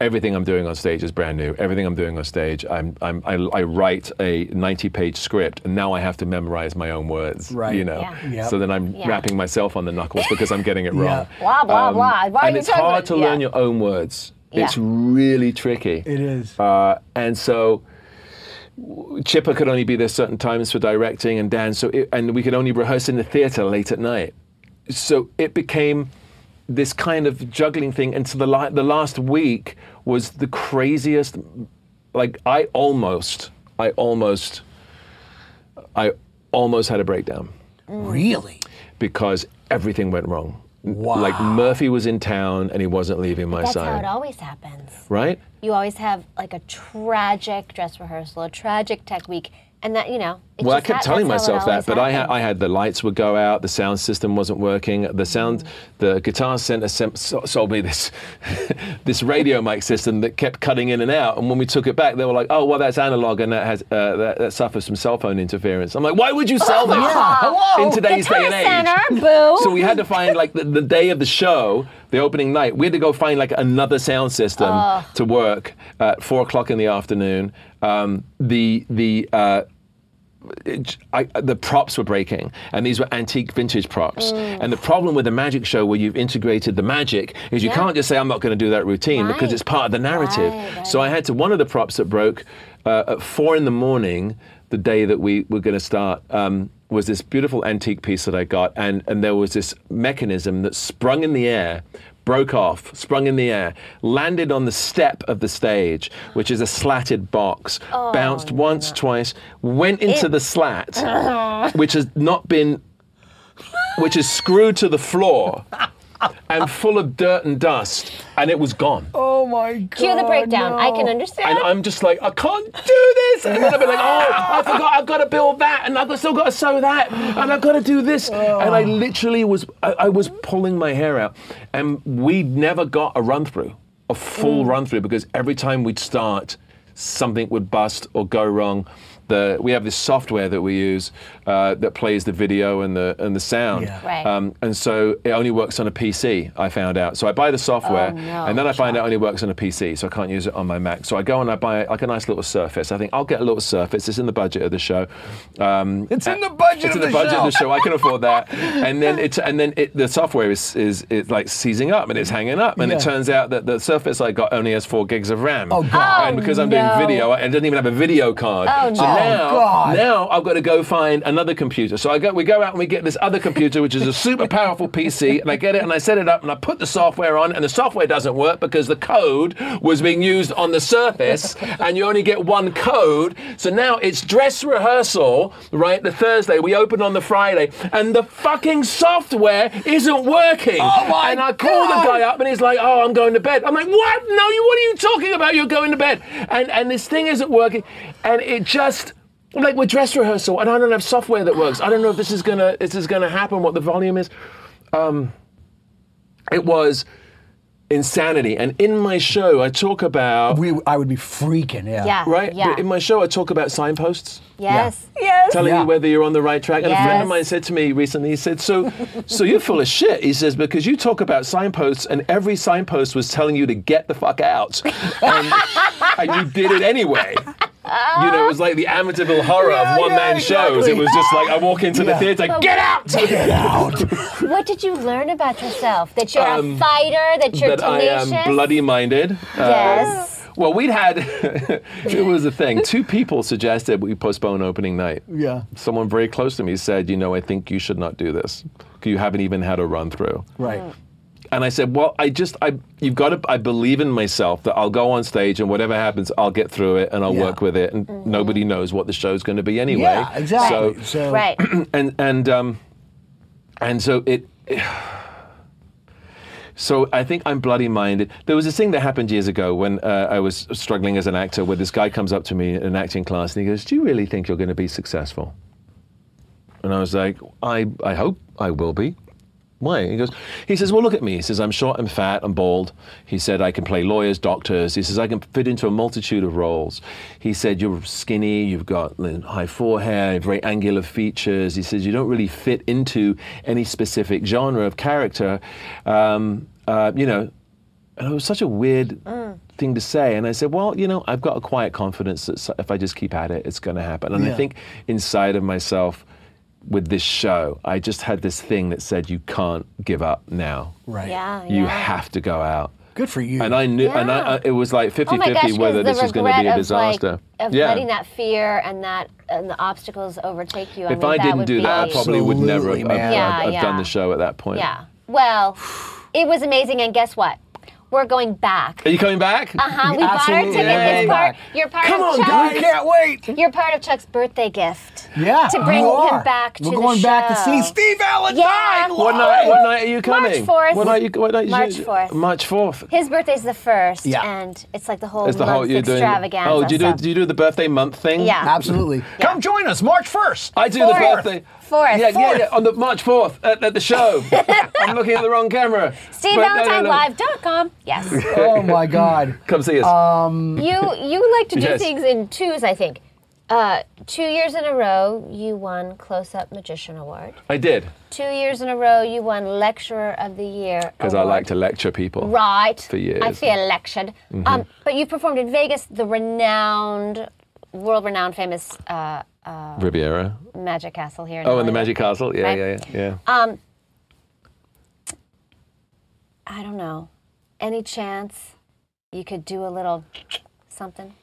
Everything I'm doing on stage is brand new. Everything I'm doing on stage, I'm, I'm, I, I write a 90-page script, and now I have to memorize my own words. Right. You know. Yeah. Yep. So then I'm Yeah. rapping myself on the knuckles because I'm getting it wrong. Blah, blah, blah. Why and it's hard about- to yeah. learn your own words. Yeah. It's really tricky. It is. Uh, and so Chipper could only be there certain times for directing, and Dan, so it, and we could only rehearse in the theater late at night. So it became this kind of juggling thing. And so the la- the last week was the craziest. Like I almost, I almost, I almost had a breakdown Really? because everything went wrong. Wow. Like Murphy was in town and he wasn't leaving my That's side. how it always happens. right? You always have like a tragic dress rehearsal, a tragic tech week, and that you know. It Well, I kept telling that's how it myself that, but I had, I had the lights would go out, the sound system wasn't working, the sound, Mm. the guitar center sold me this, [laughs] this radio mic system that kept cutting in and out. And when we took it back, they were like, "Oh, well, that's analog and that has uh, that, that suffers from cell phone interference." I'm like, "Why would you sell this [laughs] hello. in today's day and age?" Center. [laughs] So we had to find like the, the day of the show, the opening night. We had to go find like another sound system to work at four o'clock in the afternoon. Um, the the uh, I, the props were breaking, and these were antique vintage props. Mm. And the problem with a magic show where you've integrated the magic is you Yeah. can't just say, I'm not going to do that routine because it's part of the narrative. Right, So I had to, one of the props that broke uh, at four in the morning, the day that we were going to start, um, was this beautiful antique piece that I got. And, and there was this mechanism that sprung in the air. Broke off, sprung in the air, landed on the step of the stage, which is a slatted box, oh, bounced once, twice, went into It- the slat, [laughs] which has not been, which is screwed to the floor [laughs] and full of dirt and dust, and it was gone. Oh my god. Cue the breakdown. I can understand. And I'm just like, I can't do this. And then I'll be like, oh, I forgot, I've got to build that, and I've still got to sew that, and I've got to do this. And I oh. literally was, I, I was pulling my hair out, and we never got a run through, a full mm. run through, because every time we'd start, something would bust or go wrong. The we have this software that we use uh, that plays the video and the and the sound. Yeah. Right. Um, and so it only works on a PC. I found out. So I buy the software, Oh, no, and then I find out it only works on a PC, so I can't use it on my Mac. So I go and I buy like a nice little Surface. I think I'll get a little Surface. It's in the budget of the show. Um, It's in the budget it's of in the the budget show. of the show. I can afford that. [laughs] And then it's and then it, the software is is it's like seizing up and it's hanging up. And it turns out that the Surface I got only has four gigs of RAM. Oh, God. And because I'm no. doing video, it doesn't even have a video card. Oh, so no. Oh, now, God. now I've got to go find another computer. So I go, we go out and we get this other computer, which is a super powerful PC, and I get it and I set it up and I put the software on, and the software doesn't work because the code was being used on the Surface, and you only get one code. So now it's dress rehearsal, right? The Thursday we open on the Friday, and the fucking software isn't working. Oh, my And I call God. the guy up, and he's like, "Oh, I'm going to bed." I'm like, "What? No, you. What are you talking about? You're going to bed." And and this thing isn't working, and it just. Like we're dress rehearsal, and I don't have software that works. I don't know if this is gonna this is gonna happen. What the volume is. Um, it was insanity, and in my show, I talk about We, I would be freaking. Yeah. Yeah. right. Yeah. But in my show, I talk about signposts yes. Yes. telling Yeah. you whether you're on the right track. And a friend of mine said to me recently, he said, "So, [laughs] so you're full of shit." He says because you talk about signposts, and every signpost was telling you to get the fuck out, and, [laughs] and you did it anyway. You know, it was like the Amityville horror Yeah, of one-man yeah, shows. exactly. It was just like I walk into Yeah. the theater, get out. Get out. What did you learn about yourself? That you're Um, a fighter. That you're that I am bloody-minded. Uh, Yes. Well, we'd had, [laughs] it was a thing. Two people suggested we postpone opening night. Yeah. Someone very close to me said, you know, I think you should not do this. You haven't even had a run through. Right. And I said, well, I just, I, you've got to, I believe in myself that I'll go on stage and whatever happens, I'll get through it and I'll Yeah. work with it. And nobody knows what the show's going to be anyway. Yeah. Exactly. So, So. Right. [clears throat] and and um, and so it. [sighs] So I think I'm bloody minded. There was this thing that happened years ago when uh, I was struggling as an actor, where this guy comes up to me in an acting class and he goes, "Do you really think you're going to be successful?" And I was like, "I I hope I will be." Why? He goes, he says, well, look at me. He says, I'm short, I'm fat, I'm bald. He said, I can play lawyers, doctors. He says, I can fit into a multitude of roles. He said, you're skinny, you've got high forehead, very angular features. He says, you don't really fit into any specific genre of character. Um, uh, you know, and it was such a weird thing to say. And I said, well, you know, I've got a quiet confidence that if I just keep at it, it's going to happen. And I think inside of myself, with this show, I just had this thing that said, you can't give up now. Right. Yeah. You yeah. have to go out. Good for you. And I knew, and I, I, uh, it was like 50 Oh my gosh, 50 whether 'cause this was going to be a regret of, like, disaster. of yeah. letting that fear and that and the obstacles overtake you. I if mean, I didn't would do be, that, I probably would never have, Absolutely, man. have- Yeah, have done the show at that point. Yeah. Well, it was amazing, and guess what? We're going back. Are you coming back? Uh huh. We bought our Absolutely. ticket. Yay. Part. You're part Come of on, Chuck's. guys. Can't wait. You're part of Chuck's birthday gift. Yeah. To bring you him are. back to We're the going back to see. Steve Allen Yeah. What night, what night are you coming? March 4th. What night, you, what night March you, 4th. March 4th. His birthday's the first, Yeah. and it's like the whole It's the month whole you're doing. extravaganza. Oh, do you do, so- do you do the birthday month thing? Yeah. Absolutely. Come join us March 1st. I do Fourth. the birthday. Fourth. Yeah, yeah, Fourth. yeah. On the March 4th at, at the show. [laughs] I'm looking at the wrong camera. SteveValentineLive.com. Yes. [laughs] Oh my God. Come see us. you you like to do Yes. things in twos, I think. Uh, two years in a row, you won Close Up Magician Award. I did Two years in a row, you won Lecturer of the Year. because I like to lecture people. Right. for years. I feel lectured. Um, but you performed in Vegas, the renowned, world-renowned, famous uh, uh, Riviera. Magic Castle here. In Oh, and the Magic Castle. Yeah, Right. yeah, yeah. yeah. Um, I don't know. Any chance you could do a little something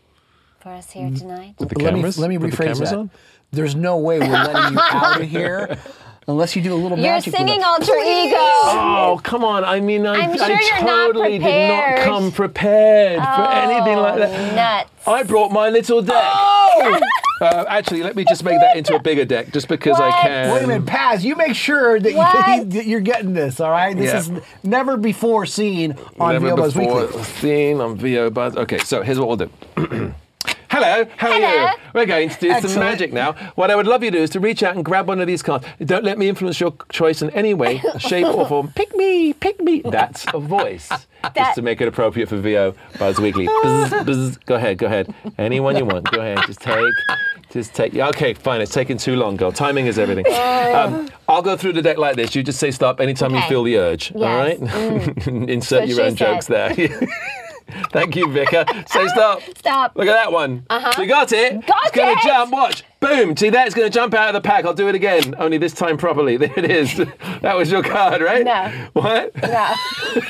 for us here tonight? With the let me let me With the rephrase cameras that. on? There's no way we're letting you out of here [laughs] unless you do a little You're magic. with singing alter ego. Oh, come on. I mean, I, I'm sure I you're not totally did not come prepared for anything like that. Nuts. I brought my little deck. Oh! [laughs] Uh, actually, let me just make that into a bigger deck just because I What? can. Wait a minute, Paz. You make sure that, you, that you're getting this. All right. This Yeah. is never before seen on Never VO Buzz before seen on VO Buzz. Okay, so here's what we'll do. [clears throat] Hello, how are Hello. you? We're going to do some magic now. What I would love you to do is to reach out and grab one of these cards. Don't let me influence your choice in any way, [laughs] shape, or form. Pick me, pick me. That's a voice. [laughs] Just to make it appropriate for VO Buzz Weekly. [laughs] Buzz, buzz. Go ahead, go ahead. Anyone you want. Go ahead. Just take, Just take. yeah, Okay, fine. It's taking too long, girl. Timing is everything. Um, I'll go through the deck like this. You just say stop anytime you feel the urge. All Yes. right. Insert what your she own jokes there. [laughs] Thank you, Vicar. Say stop. Stop. Look at that one. Uh-huh. You got it. Got it's gonna it. jump. Watch. Boom. See that? It's gonna jump out of the pack. I'll do it again. Only this time properly. [laughs] There it is. [laughs] that was your card, right? No. What? No.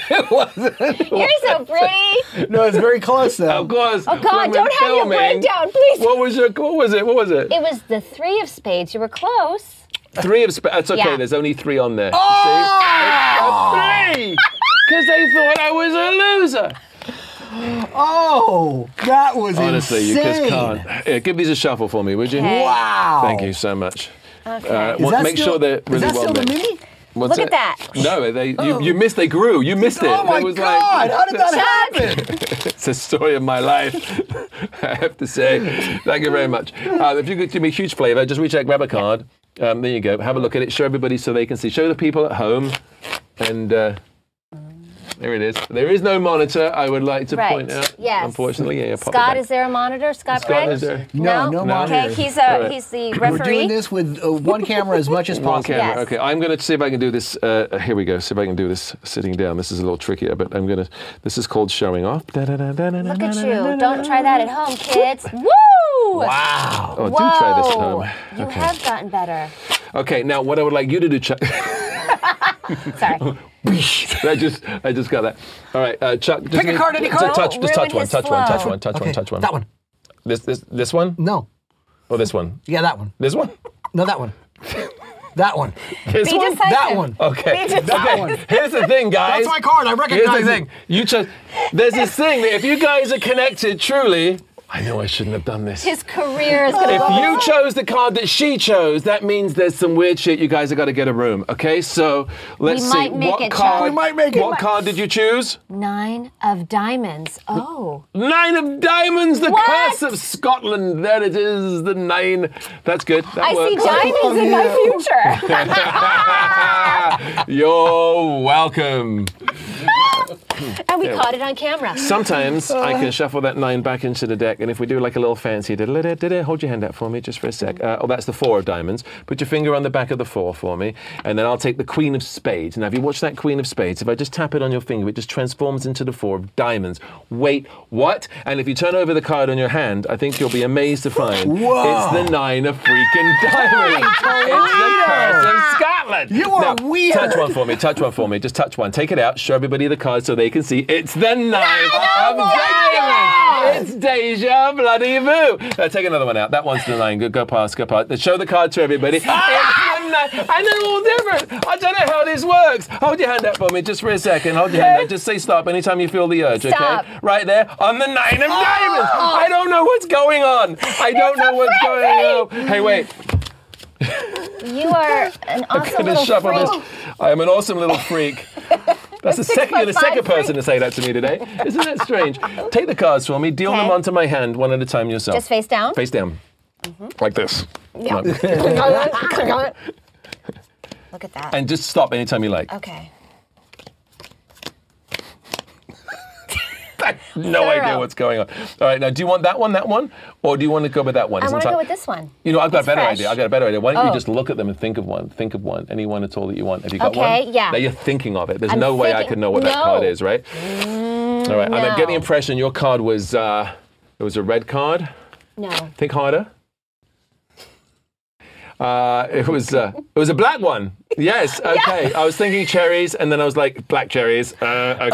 it wasn't. You're so pretty. No, it's very close though. Of course. Oh God, when we're don't have your filming- breakdown, please. What was your? What was it? What was it? It was the three of spades. You were close. Three of spades. That's okay. Yeah. There's only three on there. Oh! See? Three. Because they thought I was a loser. Oh, that was Honestly, you just insane. can't. Yeah, give these a shuffle for me, would you? Okay. Wow. Thank you so much. Okay. Uh, well, make still, sure they're is really that well still the mixed. mini? What's Look it? at that. No, they you, you missed. They grew. You missed it. Oh my It was God! Like, How did that [laughs] happen? [laughs] it's the story of my life. [laughs] I have to say. Thank you very much. Uh, if you could give me a huge flavour, just reach out, grab a card. Um, there you go. Have a look at it. Show everybody so they can see. Show the people at home. And uh, there it is. There is no monitor. I would like to Right. point out. Yes. Unfortunately, yeah. yeah, pop Scott, is there a monitor? Scott, Scott, Briggs? is there? No, no Okay, monitor. Okay, he's a Alright. he's the referee. We're doing this with uh, one camera as much as possible. [laughs] One possible. camera. Yes. Okay, I'm going to see if I can do this. Uh, here we go. See if I can do this sitting down. This is a little trickier, but I'm going to. This is called showing off. Look at you! Don't try that at home, kids. Woo! Wow. Oh, do try this at Whoa. home. You Okay. have gotten better. Okay, now what I would like you to do, Chuck. [laughs] [laughs] Sorry. [laughs] I just, I just got that. All right, uh, Chuck. Just Pick a card, any card. Touch, just touch one, his touch one, touch one, touch Okay, one, touch one. That one. This, this, this one, No. or this one? Yeah, that one. This one? No, that one. That one. [laughs] This Be one? decisive. That one. Okay. Be okay. one. Here's the thing, guys. That's my card. I recognize Here's the thing. You chose. There's this thing that if you guys are connected truly, I know I shouldn't have done this. His career is going to If go. you chose the card that she chose, that means there's some weird shit. You guys have got to get a room, okay? So let's We see. might make what it, Chuck. card? We might make it. What card did you choose? Nine of diamonds. Oh. Nine of diamonds, the What? curse of Scotland. There it is, the nine. That's good. That I see works. diamonds in my future. [laughs] You're welcome. [laughs] [laughs] and we caught it on camera. Sometimes I can [laughs] shuffle that nine back into the deck, and if we do like a little fancy, da-da-da-da-da, hold your hand out for me just for a sec. Uh, oh, that's the four of diamonds. Put your finger on the back of the four for me, and then I'll take the queen of spades. Now, if you watch that queen of spades, if I just tap it on your finger, it just transforms into the four of diamonds. Wait, what? And if you turn over the card on your hand, I think you'll be amazed to find [laughs] Whoa. it's the nine of freaking diamonds. it's the curse of Scotland. You are Now, weird. Touch one for me. Touch one for me. Just touch one. Take it out. Show everybody the card so they can see. It's the nine of diamonds. It's deja bloody vu. Uh, take another one out. That one's the nine. Go, go past. Go past. Show the card to everybody. It's the nine. And they're all different. I don't know how this works. Hold your hand up for me just for a second. Hold your hand up. Just say stop anytime you feel the urge. Stop. Okay. Right there on the nine of diamonds. I don't know what's going on. I don't know what's going on. Hey, wait. You are an [laughs] awesome little freak. I am an awesome little freak. [laughs] That's the second, you're the second person freak. to say that to me today. Isn't that strange? [laughs] Take the cards for me, deal them onto my hand one at a time yourself. Just face down? Face down. Mm-hmm. Like this. Yeah. [laughs] Look at that. And just stop anytime you like. okay. I have no Thorough. idea what's going on. All right, now do you want that one, that one? Or do you want to go with that one? I want to go with this one. You know, I've got It's a better fresh. idea. I've got a better idea. Why don't you Oh. just look at them and think of one? Think of one. Any one at all that you want. Have you got one? Okay, yeah. Now you're thinking of it. There's I'm no way I could know what that card is, right? all right. I'm getting the impression your card was uh, it was a red card. No. Think harder. Uh, it was uh, it was a black one. [laughs] Yes. Okay. I was thinking cherries, and then I was like black cherries. Uh, okay.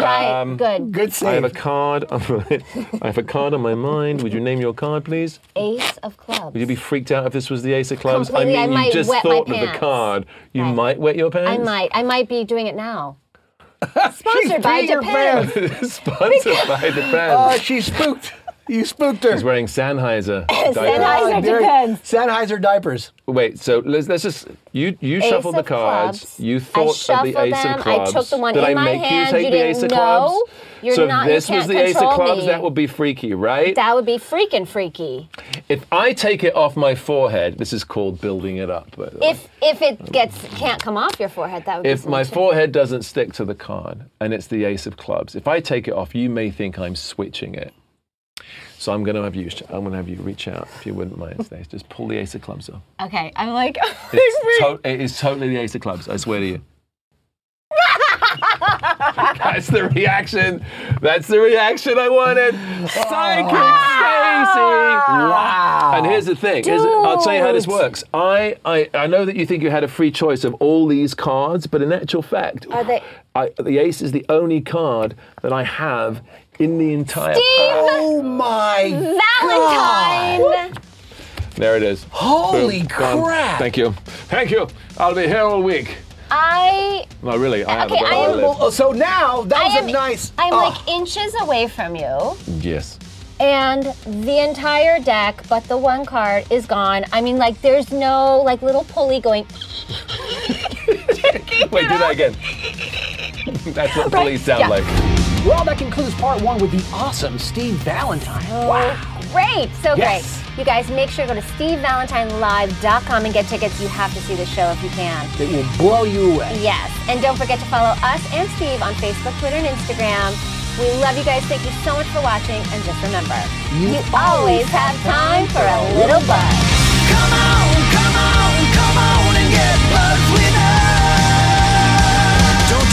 Right. Um, Good. Good I have a save. card. I have a card on my mind. Would you name your card, please? Ace of clubs. Would you be freaked out if this was the Ace of Clubs? Completely, I I mean, might you just wet thought of the card. You Right. might wet your pants. I might. I might be doing it now. [laughs] Sponsored by peeing her Japan. [laughs] Sponsored by the Oh, band. she spooked. You spooked her. He's wearing Sennheiser. [coughs] diapers. Sennheiser. There- depends. Sennheiser diapers. Wait, so let's, let's just you you shuffled the of cards. clubs. You I thought of shuffled the Ace them. of Clubs. I took the one Did in I my make hand. you take You the didn't Ace of know. Clubs? You're so not- you this was can't the Ace of control Clubs. me. That would be freaky, right? That would be freaking freaky. if I take it off my forehead, this is called building it up. By the way. If if it gets can't come off your forehead, that would be if some my shit. forehead doesn't stick to the card and it's the ace of clubs, if I take it off, you may think I'm switching it. So I'm going to have you. I'm going to have you reach out if you wouldn't mind, [laughs] Stace. Just pull the ace of clubs off. Okay, I'm like, [laughs] It's, to- it is totally the ace of clubs. I swear to you. [laughs] That's the reaction. That's the reaction I wanted. Psychic Stacy. Wow. And here's the thing. Here's- I'll tell you how this works. I, I I know that you think you had a free choice of all these cards, but in actual fact, I, the ace is the only card that I have in the entire. Steve Oh my Valentine. There it is. Holy Boom. Done. crap. Thank you. Thank you. I'll be here all week. I No, really. I have Okay, a I am- Well, oh, so now that I was am a nice. I'm oh. like inches away from you. Yes. and the entire deck but the one card is gone i mean like there's no like little pulley going [laughs] Wait, do that again. [laughs] That's what police sound yeah. like. Well, that concludes part one with the awesome Steve Valentine. Oh, wow. great so Yes. great you guys make sure to go to stevevalentinelive.com and get tickets you have to see the show if you can It will blow you away. yes and don't forget to follow us and steve on facebook twitter and instagram we love you guys thank you so much for watching and just remember You always have time for a little buzz Come on, come on, come on and get buzzed with us. Don't